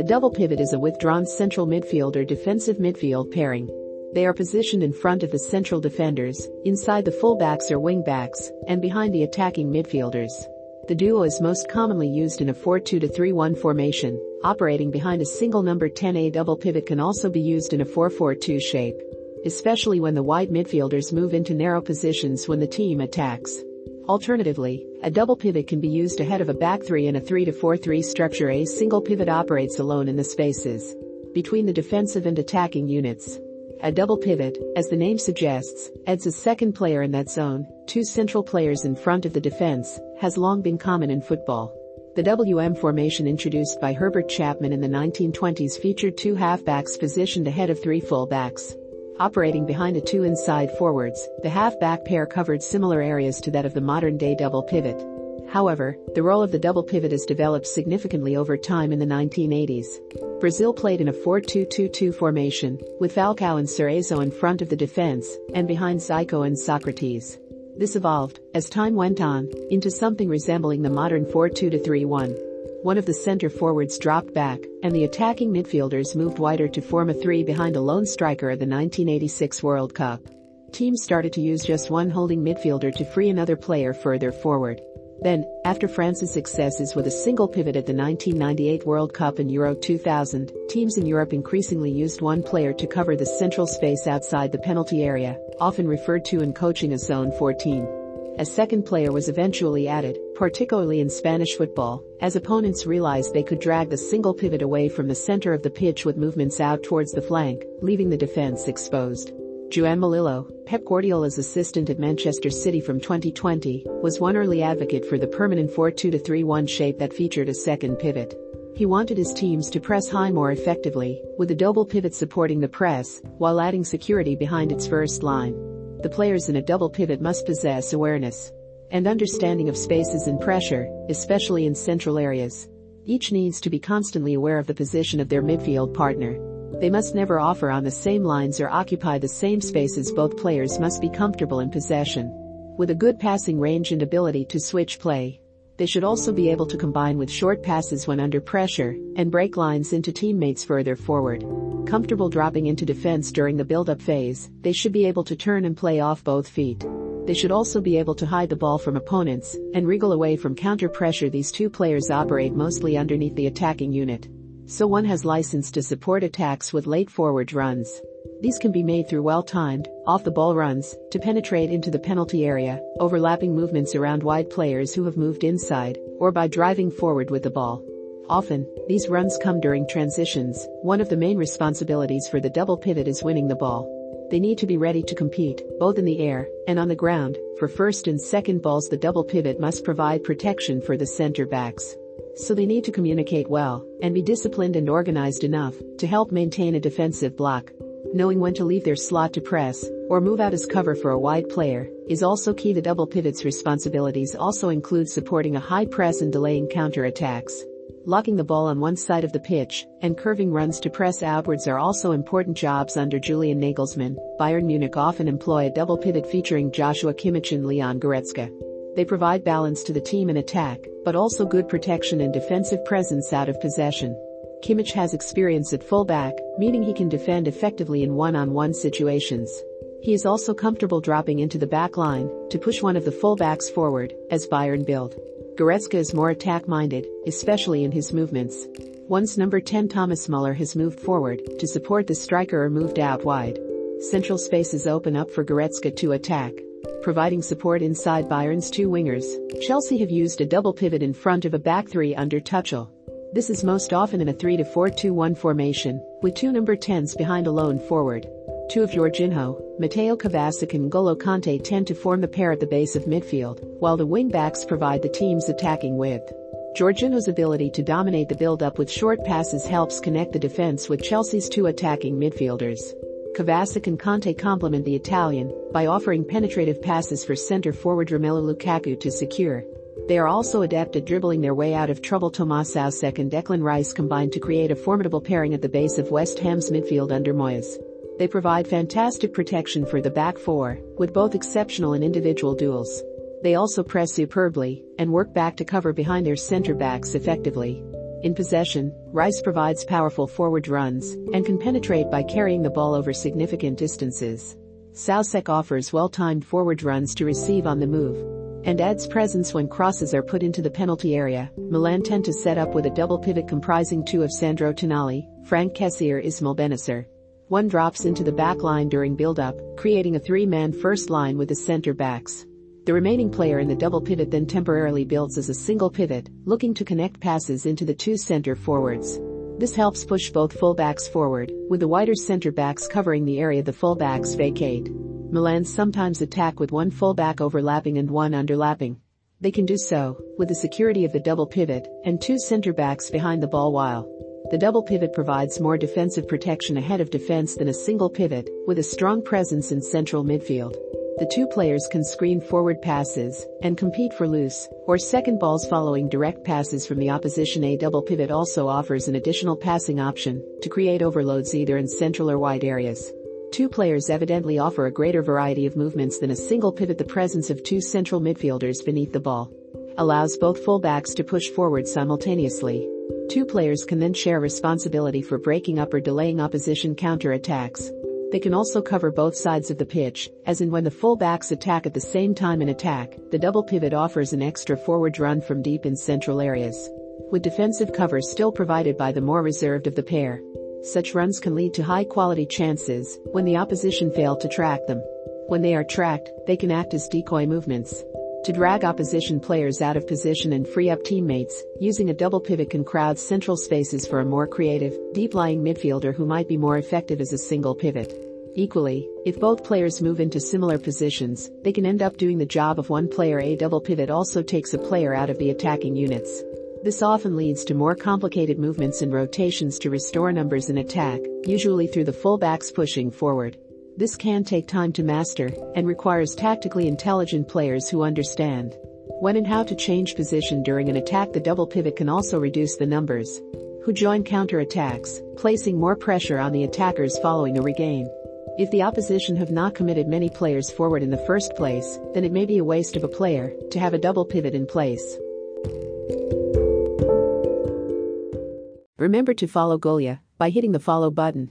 A double pivot is a withdrawn central midfield or defensive midfield pairing. They are positioned in front of the central defenders, inside the fullbacks or wingbacks, and behind the attacking midfielders. The duo is most commonly used in a 4-2-3-1 formation, operating behind a single number 10. A double pivot can also be used in a 4-4-2 shape, especially when the wide midfielders move into narrow positions when the team attacks. Alternatively, a double pivot can be used ahead of a back three in a 3 to 4 3 structure. A single pivot operates alone in the spaces between the defensive and attacking units. A double pivot, as the name suggests, adds a second player in that zone, two central players in front of the defense, has long been common in football. The WM formation introduced by Herbert Chapman in the 1920s featured two halfbacks positioned ahead of three fullbacks. Operating behind the two inside forwards, the half-back pair covered similar areas to that of the modern-day double pivot. However, the role of the double pivot has developed significantly over time in the 1980s. Brazil played in a 4-2-2-2 formation, with Falcao and Cerezo in front of the defense, and behind Zico and Socrates. This evolved, as time went on, into something resembling the modern 4-2-3-1. One of the center forwards dropped back, and the attacking midfielders moved wider to form a three behind a lone striker at the 1986 World Cup. Teams started to use just one holding midfielder to free another player further forward. Then, after France's successes with a single pivot at the 1998 World Cup and Euro 2000, teams in Europe increasingly used one player to cover the central space outside the penalty area, often referred to in coaching as Zone 14. A second player was eventually added, particularly in Spanish football, as opponents realized they could drag the single pivot away from the center of the pitch with movements out towards the flank, leaving the defense exposed. Juanma Lillo, Pep Guardiola's assistant at Manchester City from 2020, was one early advocate for the permanent 4-2-3-1 shape that featured a second pivot. He wanted his teams to press high more effectively, with a double pivot supporting the press, while adding security behind its first line. The players in a double pivot must possess awareness and understanding of spaces and pressure, especially in central areas. Each needs to be constantly aware of the position of their midfield partner they must never offer on the same lines or occupy the same spaces both players must be comfortable in possession. With a good passing range and ability to switch play. They should also be able to combine with short passes when under pressure and break lines into teammates further forward. Comfortable dropping into defense during the build-up phase, they should be able to turn and play off both feet. They should also be able to hide the ball from opponents and wriggle away from counter pressure. These two players operate mostly underneath the attacking unit so one has license to support attacks with late forward runs. These can be made through well-timed, off-the-ball runs, to penetrate into the penalty area, overlapping movements around wide players who have moved inside, or by driving forward with the ball. Often, these runs come during transitions, one of the main responsibilities for the double pivot is winning the ball. They need to be ready to compete, both in the air and on the ground. For first and second balls the double pivot must provide protection for the center backs so they need to communicate well and be disciplined and organized enough to help maintain a defensive block. Knowing when to leave their slot to press or move out as cover for a wide player is also key. The double pivot's responsibilities also include supporting a high press and delaying counter-attacks. Locking the ball on one side of the pitch and curving runs to press outwards are also important jobs under Julian Nagelsmann. Bayern Munich often employ a double pivot featuring Joshua Kimmich and Leon Goretzka. They provide balance to the team in attack, but also good protection and defensive presence out of possession. Kimmich has experience at fullback, meaning he can defend effectively in one-on-one situations. He is also comfortable dropping into the back line to push one of the fullbacks forward, as Bayern build. Goretzka is more attack-minded, especially in his movements. Once number 10 Thomas Muller has moved forward to support the striker or moved out wide. Central spaces open up for Goretzka to attack providing support inside Bayern's two wingers. Chelsea have used a double pivot in front of a back three under Tuchel. This is most often in a 3-4-2-1 formation, with two number 10s behind a lone forward. Two of Jorginho, Mateo Kovacic and N'Golo Kante tend to form the pair at the base of midfield, while the wing-backs provide the team's attacking width. Jorginho's ability to dominate the build-up with short passes helps connect the defense with Chelsea's two attacking midfielders. Kovacic and Kante complement the Italian by offering penetrative passes for center forward Romelu Lukaku to secure. They are also adept at dribbling their way out of trouble. Tomas Soucek and Declan Rice combine to create a formidable pairing at the base of West Ham's midfield under Moyes. They provide fantastic protection for the back four, with both exceptional and individual duels. They also press superbly and work back to cover behind their center backs effectively. In possession, Rice provides powerful forward runs and can penetrate by carrying the ball over significant distances. Soucek offers well-timed forward runs to receive on the move and adds presence when crosses are put into the penalty area. Milan tend to set up with a double pivot comprising two of Sandro Tonali, Franck Kessié Ismail Bennacer. One drops into the back line during build-up, creating a three-man first line with the center backs. The remaining player in the double pivot then temporarily builds as a single pivot, looking to connect passes into the two center forwards. This helps push both fullbacks forward, with the wider center backs covering the area the fullbacks vacate. Milan sometimes attack with one fullback overlapping and one underlapping. They can do so, with the security of the double pivot, and two center backs behind the ball while. The double pivot provides more defensive protection ahead of defense than a single pivot, with a strong presence in central midfield. The two players can screen forward passes and compete for loose or second balls following direct passes from the opposition. A double pivot also offers an additional passing option to create overloads either in central or wide areas. Two players evidently offer a greater variety of movements than a single pivot. The presence of two central midfielders beneath the ball allows both fullbacks to push forward simultaneously. Two players can then share responsibility for breaking up or delaying opposition counter-attacks. They can also cover both sides of the pitch, as in when the fullbacks attack at the same time in attack, the double pivot offers an extra forward run from deep in central areas. With defensive cover still provided by the more reserved of the pair, such runs can lead to high quality chances when the opposition fail to track them. When they are tracked, they can act as decoy movements. To drag opposition players out of position and free up teammates, using a double pivot can crowd central spaces for a more creative, deep-lying midfielder who might be more effective as a single pivot. Equally, if both players move into similar positions, they can end up doing the job of one player. A double pivot also takes a player out of the attacking units. This often leads to more complicated movements and rotations to restore numbers in attack, usually through the fullbacks pushing forward. This can take time to master and requires tactically intelligent players who understand when and how to change position during an attack. The double pivot can also reduce the numbers who join counter-attacks, placing more pressure on the attackers following a regain. If the opposition have not committed many players forward in the first place, then it may be a waste of a player to have a double pivot in place. Remember to follow Golia by hitting the follow button